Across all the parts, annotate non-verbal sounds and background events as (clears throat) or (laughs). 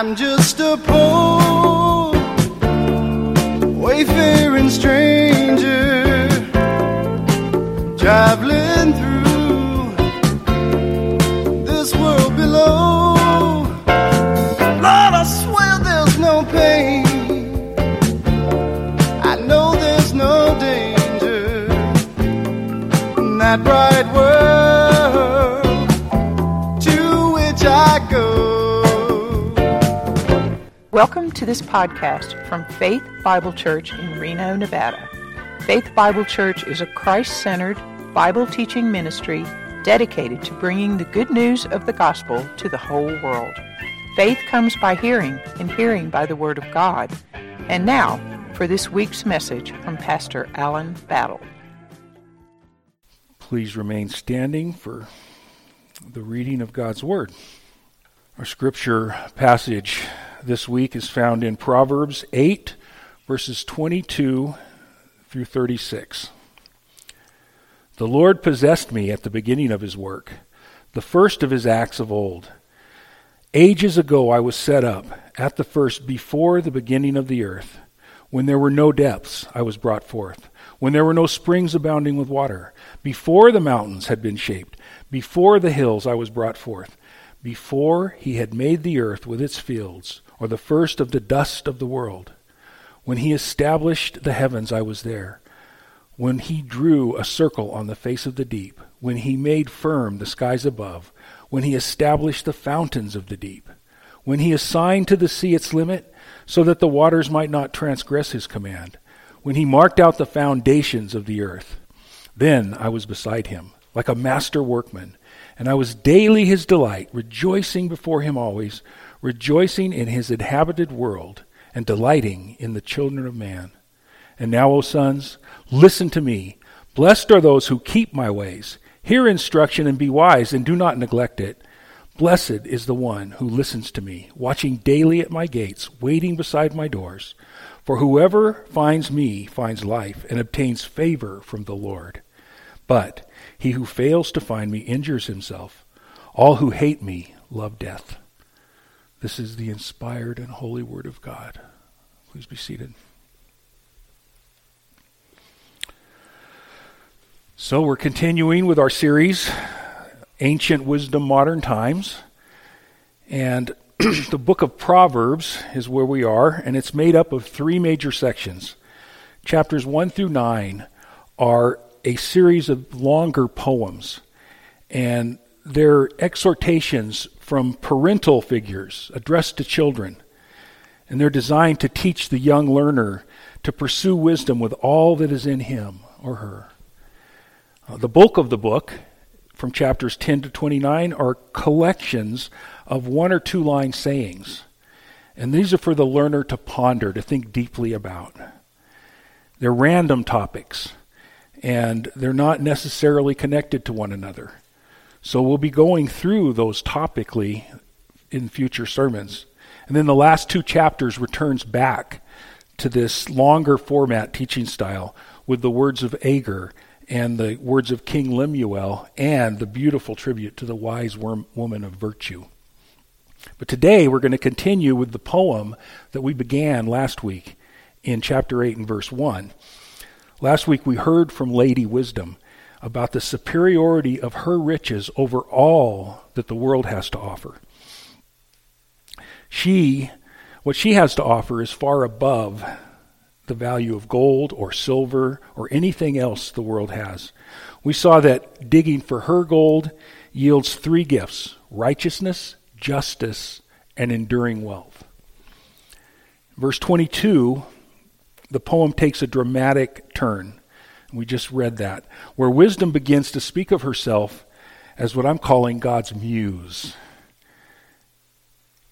I'm just a poor, wayfaring stranger, traveling through this world below. Lord, I swear there's no pain. I know there's no danger in that to this podcast from Faith Bible Church in Reno, Nevada. Faith Bible Church is a Christ centered Bible teaching ministry dedicated to bringing the good news of the gospel to the whole world. Faith comes by hearing, and hearing by the Word of God. And now, for this week's message from Pastor Alan Battle. Please remain standing for the reading of God's Word. Our scripture passage this week is found in Proverbs 8, verses 22 through 36. The Lord possessed me at the beginning of his work, the first of his acts of old. Ages ago I was set up, at the first, before the beginning of the earth. When there were no depths, I was brought forth. When there were no springs abounding with water. Before the mountains had been shaped. Before the hills, I was brought forth. Before he had made the earth with its fields, or the first of the dust of the world. When he established the heavens, I was there. When he drew a circle on the face of the deep. When he made firm the skies above. When he established the fountains of the deep. When he assigned to the sea its limit, so that the waters might not transgress his command. When he marked out the foundations of the earth. Then I was beside him, like a master workman, and I was daily his delight, rejoicing before him always rejoicing in his inhabited world, and delighting in the children of man. And now, O sons, listen to me. Blessed are those who keep my ways. Hear instruction and be wise, and do not neglect it. Blessed is the one who listens to me, watching daily at my gates, waiting beside my doors. For whoever finds me finds life and obtains favor from the Lord. But he who fails to find me injures himself. All who hate me love death. This is the inspired and holy Word of God. Please be seated. So, we're continuing with our series, Ancient Wisdom, Modern Times. And (clears throat) the book of Proverbs is where we are, and it's made up of three major sections. Chapters 1 through 9 are a series of longer poems, and they're exhortations from parental figures addressed to children. And they're designed to teach the young learner to pursue wisdom with all that is in him or her. Uh, the bulk of the book, from chapters 10 to 29, are collections of one or two line sayings. And these are for the learner to ponder, to think deeply about. They're random topics, and they're not necessarily connected to one another. So we'll be going through those topically in future sermons. And then the last two chapters returns back to this longer format teaching style with the words of Agur and the words of King Lemuel and the beautiful tribute to the wise woman of virtue. But today we're going to continue with the poem that we began last week in chapter 8 and verse 1. Last week we heard from Lady Wisdom about the superiority of her riches over all that the world has to offer. She, what she has to offer is far above the value of gold or silver or anything else the world has. We saw that digging for her gold yields three gifts righteousness, justice, and enduring wealth. Verse 22, the poem takes a dramatic turn. We just read that, where wisdom begins to speak of herself as what I'm calling God's muse.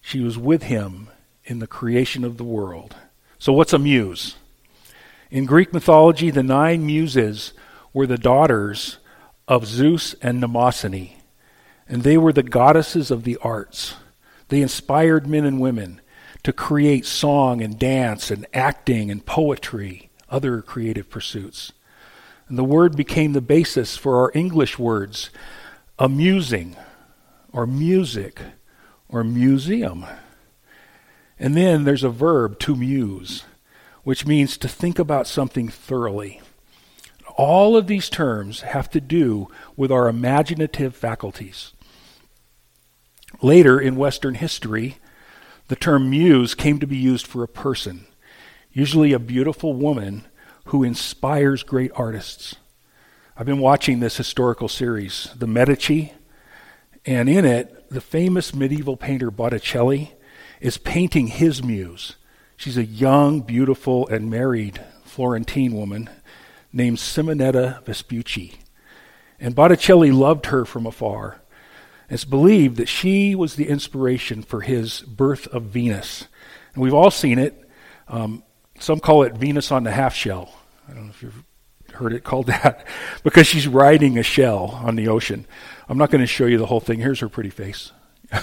She was with him in the creation of the world. So, what's a muse? In Greek mythology, the nine muses were the daughters of Zeus and Mnemosyne, and they were the goddesses of the arts. They inspired men and women to create song and dance and acting and poetry, other creative pursuits. And the word became the basis for our English words amusing, or music, or museum. And then there's a verb, to muse, which means to think about something thoroughly. All of these terms have to do with our imaginative faculties. Later in Western history, the term muse came to be used for a person, usually a beautiful woman who inspires great artists. I've been watching this historical series, The Medici, and in it, the famous medieval painter Botticelli is painting his muse. She's a young, beautiful, and married Florentine woman named Simonetta Vespucci. And Botticelli loved her from afar. It's believed that she was the inspiration for his Birth of Venus. And we've all seen it. Um, some call it Venus on the half shell. I don't know if you've heard it called (laughs) that, because she's riding a shell on the ocean. I'm not going to show you the whole thing. Here's her pretty face. (laughs)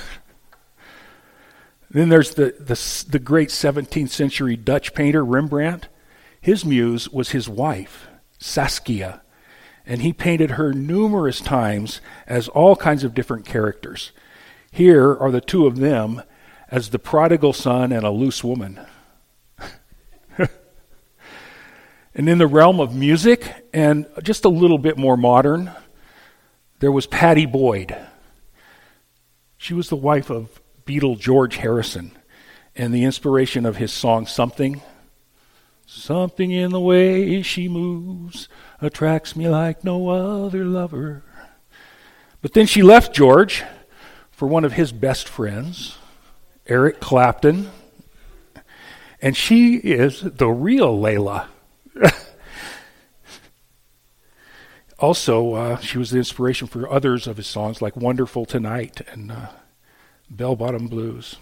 then there's the, the, the great 17th century Dutch painter Rembrandt. His muse was his wife, Saskia and he painted her numerous times as all kinds of different characters. Here are the two of them as the prodigal son and a loose woman. And in the realm of music, and just a little bit more modern, there was Pattie Boyd. She was the wife of Beatle George Harrison, and the inspiration of his song Something. Something in the way she moves attracts me like no other lover. But then she left George for one of his best friends, Eric Clapton, and she is the real Layla. (laughs) also, uh, she was the inspiration for others of his songs like Wonderful Tonight and uh, Bell Bottom Blues.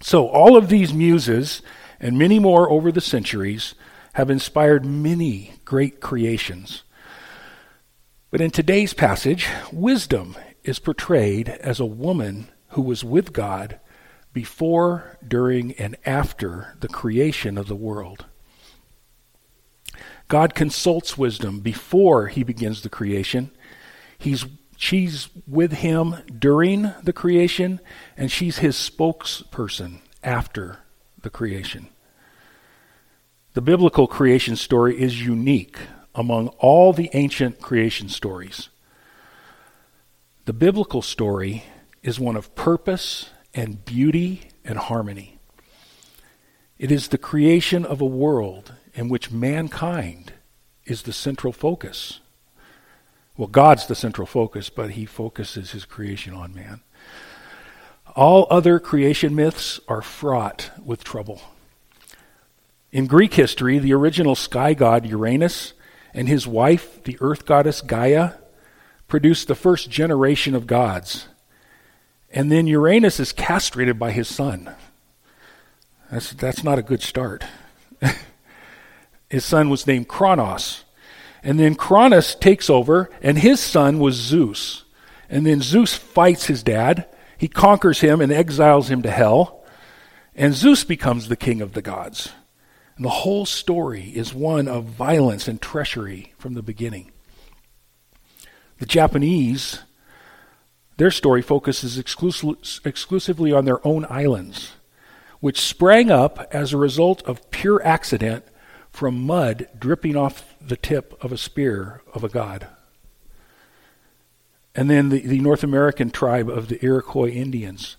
So, all of these muses and many more over the centuries have inspired many great creations. But in today's passage, wisdom is portrayed as a woman who was with God before, during, and after the creation of the world. God consults wisdom before he begins the creation. He's, she's with him during the creation, and she's his spokesperson after the creation. The biblical creation story is unique among all the ancient creation stories. The biblical story is one of purpose and beauty and harmony. It is the creation of a world in which mankind is the central focus. Well, God's the central focus, but he focuses his creation on man. All other creation myths are fraught with trouble. In Greek history, the original sky god Uranus and his wife, the earth goddess Gaia, produced the first generation of gods. And then Uranus is castrated by his son. That's, that's not a good start. (laughs) his son was named Kronos. And then Cronus takes over, and his son was Zeus. And then Zeus fights his dad. He conquers him and exiles him to hell. And Zeus becomes the king of the gods. And the whole story is one of violence and treachery from the beginning. The Japanese, their story focuses exclusively on their own islands, which sprang up as a result of pure accident from mud dripping off the tip of a spear of a god. And then the, the North American tribe of the Iroquois Indians.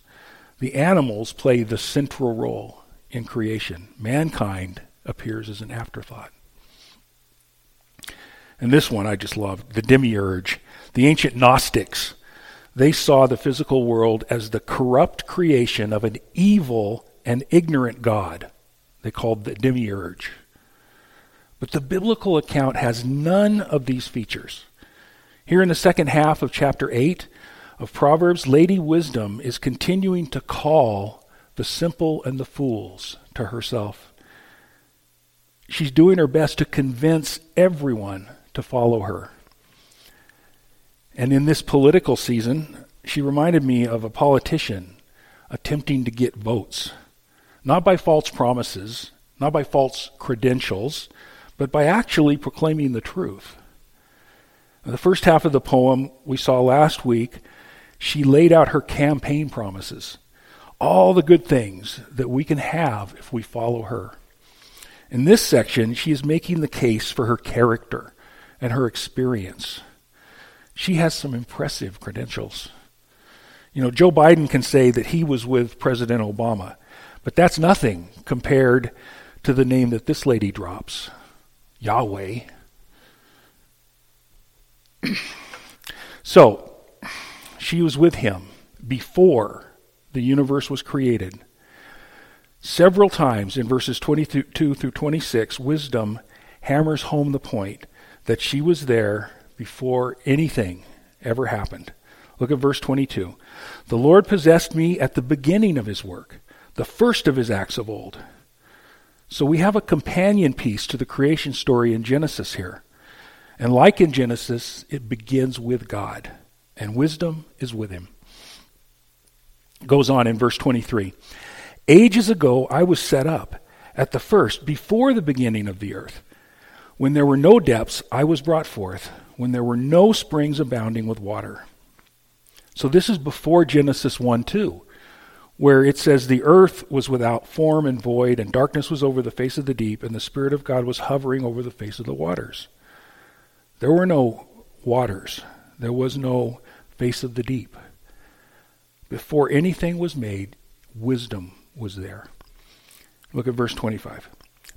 The animals play the central role in creation. Mankind appears as an afterthought. And this one I just love the demiurge. The ancient Gnostics, they saw the physical world as the corrupt creation of an evil and ignorant God. They called the demiurge. But the biblical account has none of these features. Here in the second half of chapter 8 of Proverbs, Lady Wisdom is continuing to call the simple and the fools to herself. She's doing her best to convince everyone to follow her. And in this political season, she reminded me of a politician attempting to get votes, not by false promises, not by false credentials, but by actually proclaiming the truth. the first half of the poem we saw last week, she laid out her campaign promises all the good things that we can have if we follow her. In this section, she is making the case for her character and her experience. She has some impressive credentials. You know, Joe Biden can say that he was with President Obama, but that's nothing compared to the name that this lady drops Yahweh. so, she was with him before the universe was created. Several times in verses 22 through 26, wisdom hammers home the point that she was there before anything ever happened. Look at verse 22. The Lord possessed me at the beginning of his work, the first of his acts of old. So we have a companion piece to the creation story in Genesis here. And like in Genesis, it begins with God, and wisdom is with him. Goes on in verse 23 Ages ago I was set up at the first, before the beginning of the earth. When there were no depths, I was brought forth, when there were no springs abounding with water. So this is before Genesis 1 2, where it says, The earth was without form and void, and darkness was over the face of the deep, and the Spirit of God was hovering over the face of the waters. There were no waters, there was no face of the deep. Before anything was made, wisdom was there. Look at verse 25.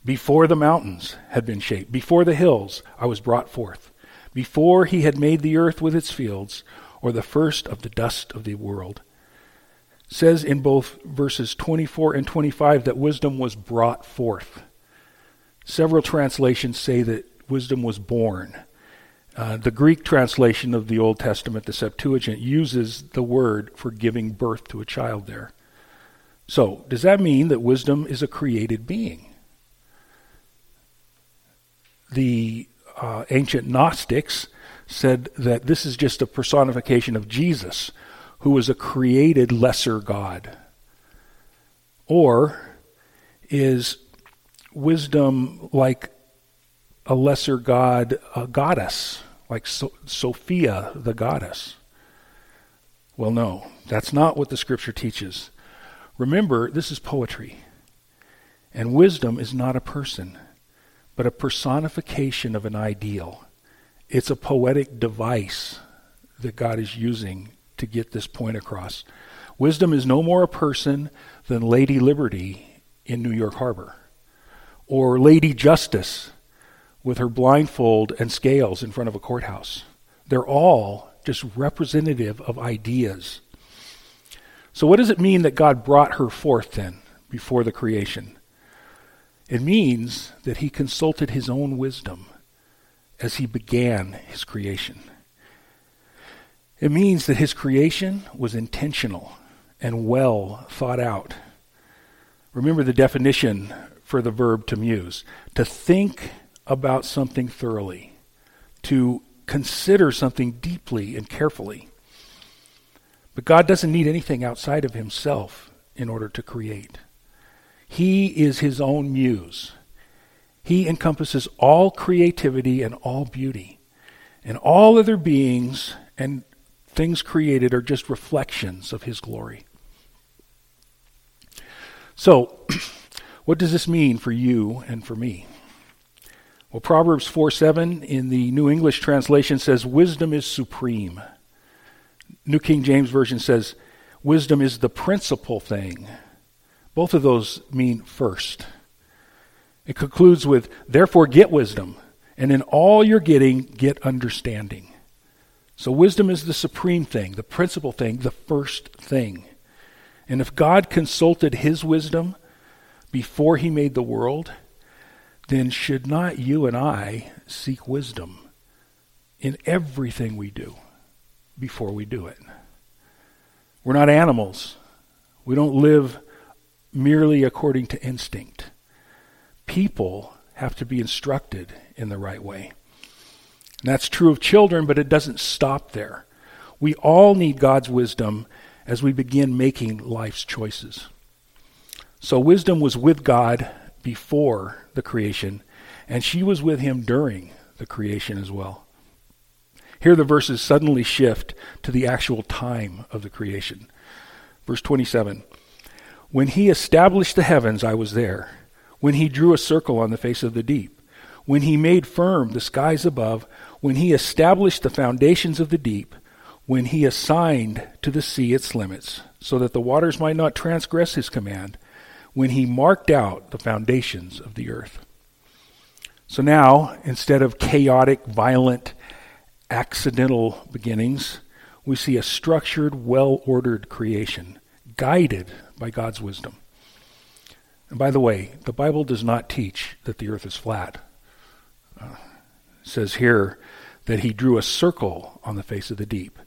Before the mountains had been shaped, before the hills, I was brought forth. Before he had made the earth with its fields, or the first of the dust of the world. Says in both verses 24 and 25 that wisdom was brought forth. Several translations say that wisdom was born. Uh, the Greek translation of the Old Testament, the Septuagint, uses the word for giving birth to a child there. So, does that mean that wisdom is a created being? The uh, ancient Gnostics said that this is just a personification of Jesus, who was a created lesser God. Or is wisdom like a lesser god, a goddess? like so- Sophia, the goddess. Well, no, that's not what the scripture teaches. Remember, this is poetry. And wisdom is not a person, but a personification of an ideal. It's a poetic device that God is using to get this point across. Wisdom is no more a person than Lady Liberty in New York Harbor, or Lady Justice with her blindfold and scales in front of a courthouse. They're all just representative of ideas. So, what does it mean that God brought her forth then before the creation? It means that he consulted his own wisdom as he began his creation. It means that his creation was intentional and well thought out. Remember the definition for the verb to muse to think about something thoroughly, to consider something deeply and carefully. But God doesn't need anything outside of himself in order to create. He is his own muse. He encompasses all creativity and all beauty. And all other beings and things created are just reflections of his glory. So, (clears throat) what does this mean for you and for me? Well, Proverbs 4 7 in the New English translation says, Wisdom is supreme. New King James Version says, Wisdom is the principal thing. Both of those mean first. It concludes with, Therefore get wisdom, and in all you're getting, get understanding. So wisdom is the supreme thing, the principal thing, the first thing. And if God consulted his wisdom before he made the world, then should not you and I seek wisdom in everything we do before we do it? We're not animals. We don't live merely according to instinct. People have to be instructed in the right way. And that's true of children, but it doesn't stop there. We all need God's wisdom as we begin making life's choices. So, wisdom was with God before the creation, and she was with him during the creation as well. Here the verses suddenly shift to the actual time of the creation. Verse 27 When he established the heavens, I was there. When he drew a circle on the face of the deep. When he made firm the skies above. When he established the foundations of the deep. When he assigned to the sea its limits, so that the waters might not transgress his command. When he marked out the foundations of the earth. So now, instead of chaotic, violent, accidental beginnings, we see a structured, well ordered creation, guided by God's wisdom. And by the way, the Bible does not teach that the earth is flat. Uh, says here that he drew a circle on the face of the deep.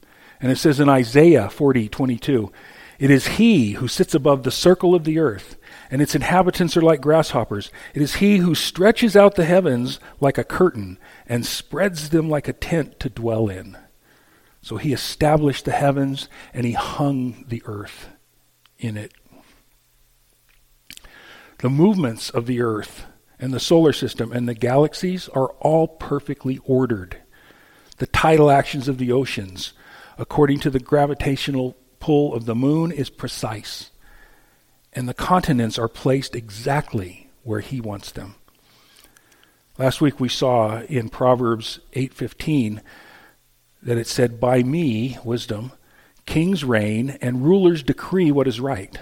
And it says in Isaiah 40:22, it is he who sits above the circle of the earth, and its inhabitants are like grasshoppers. It is he who stretches out the heavens like a curtain and spreads them like a tent to dwell in. So he established the heavens and he hung the earth in it. The movements of the earth and the solar system and the galaxies are all perfectly ordered. The tidal actions of the oceans, according to the gravitational pull of the moon, is precise. And the continents are placed exactly where he wants them. Last week we saw in Proverbs 8:15 that it said by me, wisdom, kings reign and rulers decree what is right.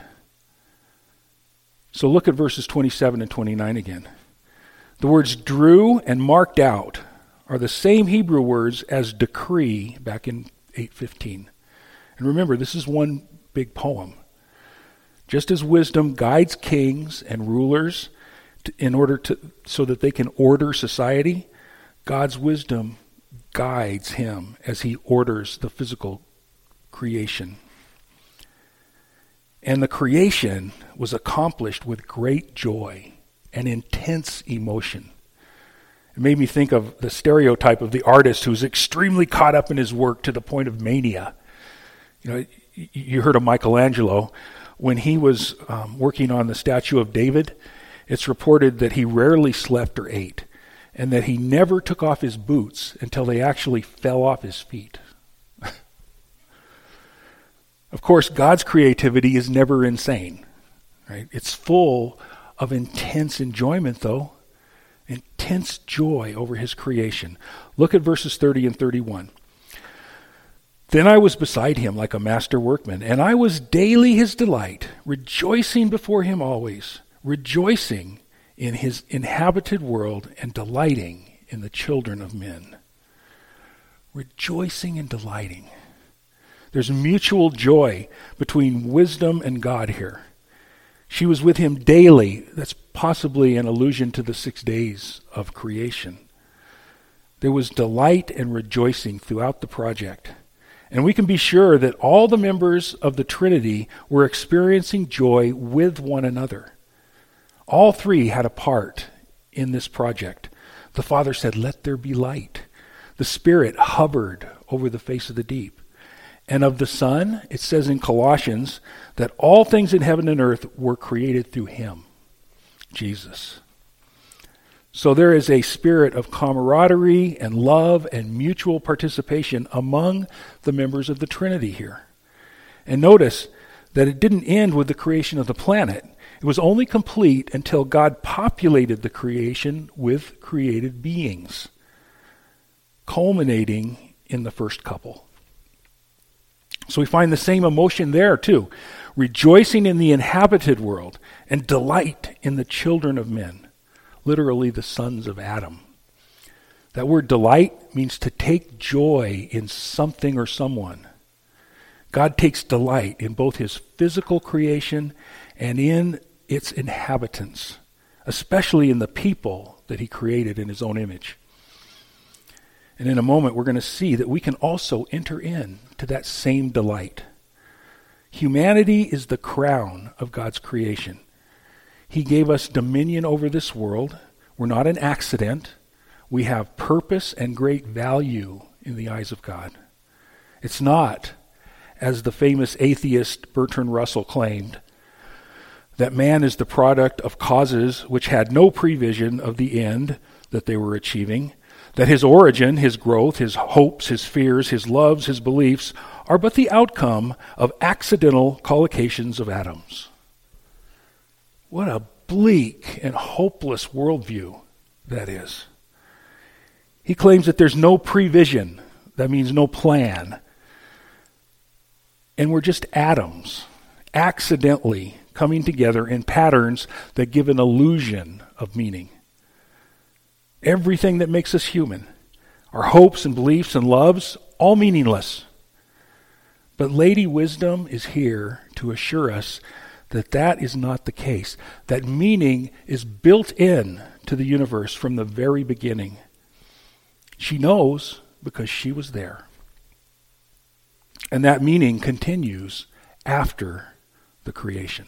So look at verses 27 and 29 again. The words drew and marked out are the same Hebrew words as decree back in 815. And remember, this is one big poem. Just as wisdom guides kings and rulers to, in order to so that they can order society, God's wisdom guides him as he orders the physical creation. And the creation was accomplished with great joy and intense emotion. It made me think of the stereotype of the artist who's extremely caught up in his work to the point of mania. You know, you heard of Michelangelo. When he was um, working on the statue of David, it's reported that he rarely slept or ate, and that he never took off his boots until they actually fell off his feet. (laughs) Of course, God's creativity is never insane, right? It's full of intense enjoyment, though. Intense joy over his creation. Look at verses 30 and 31. Then I was beside him like a master workman, and I was daily his delight, rejoicing before him always, rejoicing in his inhabited world and delighting in the children of men. Rejoicing and delighting. There's mutual joy between wisdom and God here. She was with him daily. That's possibly an allusion to the six days of creation. There was delight and rejoicing throughout the project. And we can be sure that all the members of the Trinity were experiencing joy with one another. All three had a part in this project. The Father said, Let there be light. The Spirit hovered over the face of the deep and of the Son, it says in Colossians that all things in heaven and earth were created through him, Jesus. So there is a spirit of camaraderie and love and mutual participation among the members of the Trinity here. And notice that it didn't end with the creation of the planet. It was only complete until God populated the creation with created beings, culminating in the first couple. So we find the same emotion there too rejoicing in the inhabited world and delight in the children of men, literally the sons of Adam. That word delight means to take joy in something or someone. God takes delight in both his physical creation and in its inhabitants, especially in the people that he created in his own image. And in a moment, we're going to see that we can also enter in to that same delight. Humanity is the crown of God's creation. He gave us dominion over this world. We're not an accident. We have purpose and great value in the eyes of God. It's not, as the famous atheist Bertrand Russell claimed, that man is the product of causes which had no prevision of the end that they were achieving, that his origin, his growth, his hopes, his fears, his loves, his beliefs are but the outcome of accidental collocations of atoms. What a bleak and hopeless worldview that is. He claims that there's no prevision. That means no plan. And we're just atoms, accidentally coming together in patterns that give an illusion of meaning. Everything that makes us human, our hopes and beliefs and loves, all meaningless. But Lady Wisdom is here to assure us that that is not the case. That meaning is built in to the universe from the very beginning. She knows because she was there. And that meaning continues after the creation.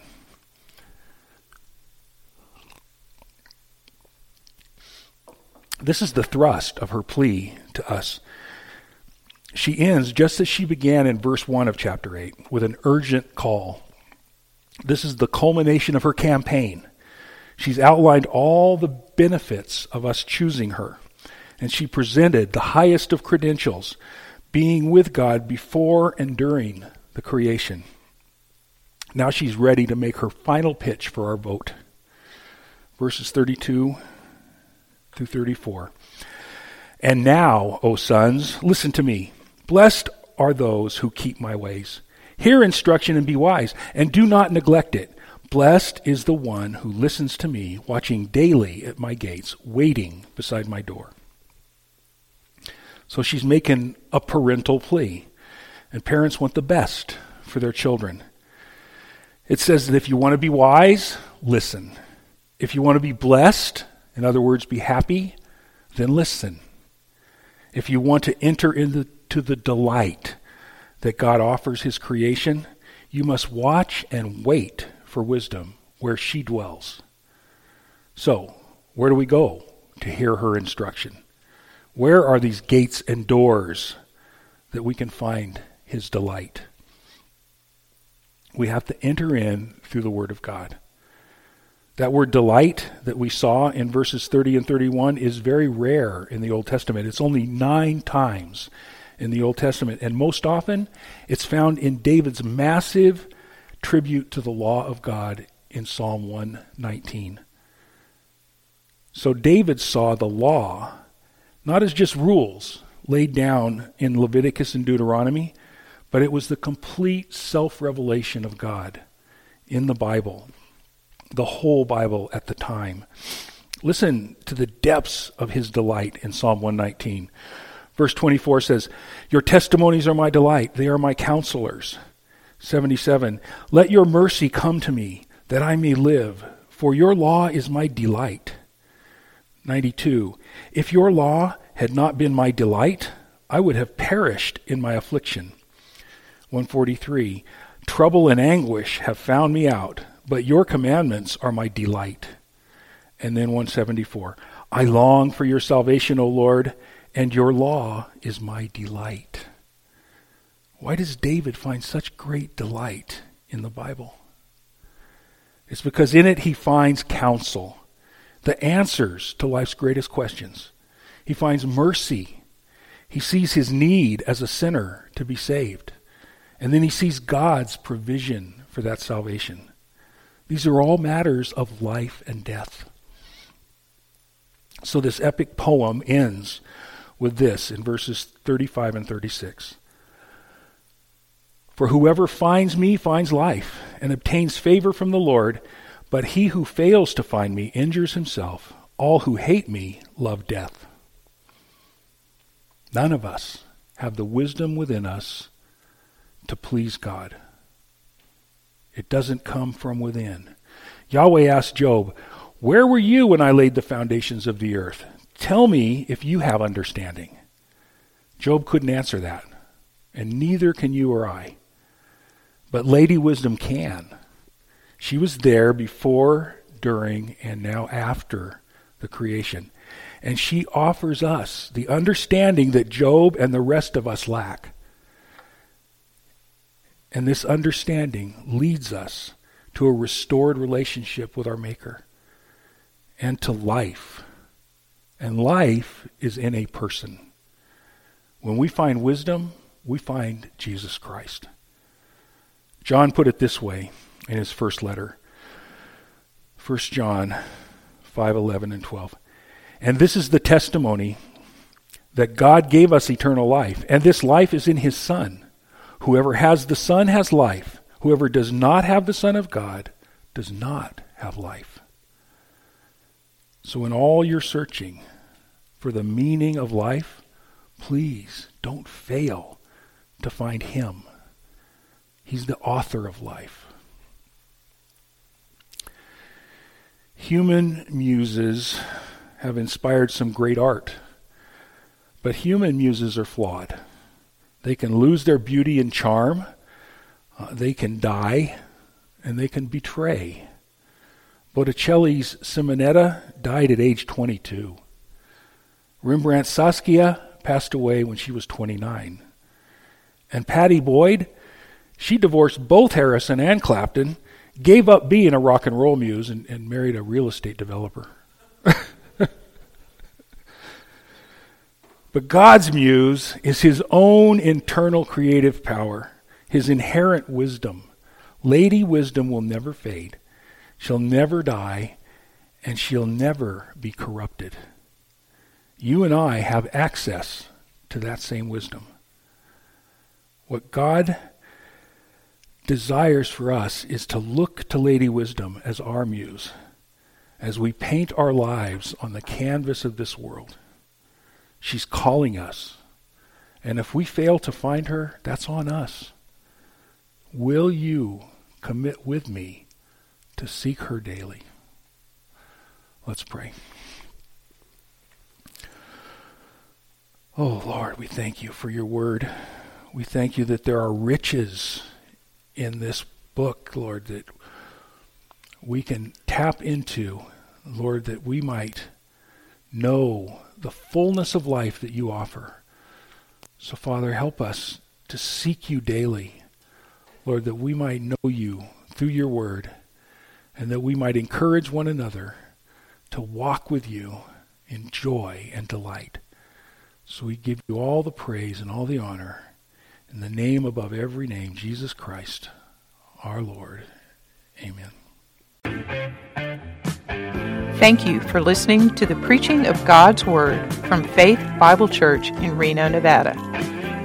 This is the thrust of her plea to us. She ends just as she began in verse 1 of chapter 8 with an urgent call. This is the culmination of her campaign. She's outlined all the benefits of us choosing her, and she presented the highest of credentials, being with God before and during the creation. Now she's ready to make her final pitch for our vote. Verses 32 through 34. And now, O sons, listen to me. Blessed are those who keep my ways. Hear instruction and be wise, and do not neglect it. Blessed is the one who listens to me, watching daily at my gates, waiting beside my door. So she's making a parental plea. And parents want the best for their children. It says that if you want to be wise, listen. If you want to be blessed, in other words, be happy, then listen. If you want to enter into the delight that God offers his creation, you must watch and wait for wisdom where she dwells. So, where do we go to hear her instruction? Where are these gates and doors that we can find his delight? We have to enter in through the Word of God. That word delight that we saw in verses 30 and 31 is very rare in the Old Testament. It's only nine times in the Old Testament. And most often, it's found in David's massive tribute to the law of God in Psalm 119. So David saw the law not as just rules laid down in Leviticus and Deuteronomy, but it was the complete self revelation of God in the Bible, the whole Bible at the time. Listen to the depths of his delight in Psalm 119. Verse 24 says, Your testimonies are my delight, they are my counselors. 77, Let your mercy come to me, that I may live, for your law is my delight. 92, If your law had not been my delight, I would have perished in my affliction. 143, Trouble and anguish have found me out, but your commandments are my delight. And then 174, I long for your salvation, O Lord and your law is my delight. Why does David find such great delight in the Bible? It's because in it he finds counsel, the answers to life's greatest questions. He finds mercy. He sees his need as a sinner to be saved. And then he sees God's provision for that salvation. These are all matters of life and death. So this epic poem ends with this in verses 35 and 36. For whoever finds me finds life and obtains favor from the Lord, but he who fails to find me injures himself. All who hate me love death. None of us have the wisdom within us to please God. It doesn't come from within. Yahweh asked Job, Where were you when I laid the foundations of the earth? Tell me if you have understanding. Job couldn't answer that, and neither can you or I. But Lady Wisdom can. She was there before, during, and now after the creation. And she offers us the understanding that Job and the rest of us lack. And this understanding leads us to a restored relationship with our Maker and to life. And life is in a person. When we find wisdom, we find Jesus Christ. John put it this way in his first letter 1 John 5:11 and 12. And this is the testimony that God gave us eternal life, and this life is in his son. Whoever has the son has life. Whoever does not have the son of God does not have life. So in all your searching for the meaning of life, please don't fail to find him. He's the author of life. Human muses have inspired some great art, but human muses are flawed. They can lose their beauty and charm, uh, they can die, and they can betray. Botticelli's Simonetta died at age 22. Rembrandt's Saskia passed away when she was 29. And Pattie Boyd, she divorced both Harrison and Clapton gave up being a rock and roll muse and, and married a real estate developer. (laughs) but God's muse is his own internal creative power, his inherent wisdom. Lady Wisdom will never fade, she'll never die, and she'll never be corrupted. You and I have access to that same wisdom. What God desires for us is to look to Lady Wisdom as our muse, as we paint our lives on the canvas of this world. She's calling us. And if we fail to find her, that's on us. Will you commit with me to seek her daily? Let's pray. Oh, Lord, we thank you for your word. We thank you that there are riches in this book, Lord, that we can tap into, Lord, that we might know the fullness of life that you offer. So, Father, help us to seek you daily, Lord, that we might know you through your word, and that we might encourage one another to walk with you in joy and delight. So we give you all the praise and all the honor. In the name above every name, Jesus Christ, our Lord. Amen. Thank you for listening to the preaching of God's Word from Faith Bible Church in Reno, Nevada.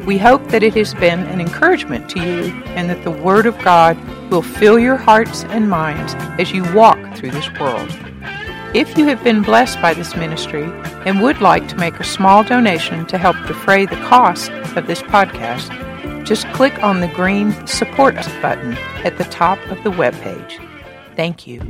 We hope that it has been an encouragement to you and that the Word of God will fill your hearts and minds as you walk through this world. If you have been blessed by this ministry and would like to make a small donation to help defray the cost of this podcast, just click on the green Support Us button at the top of the web page. Thank you.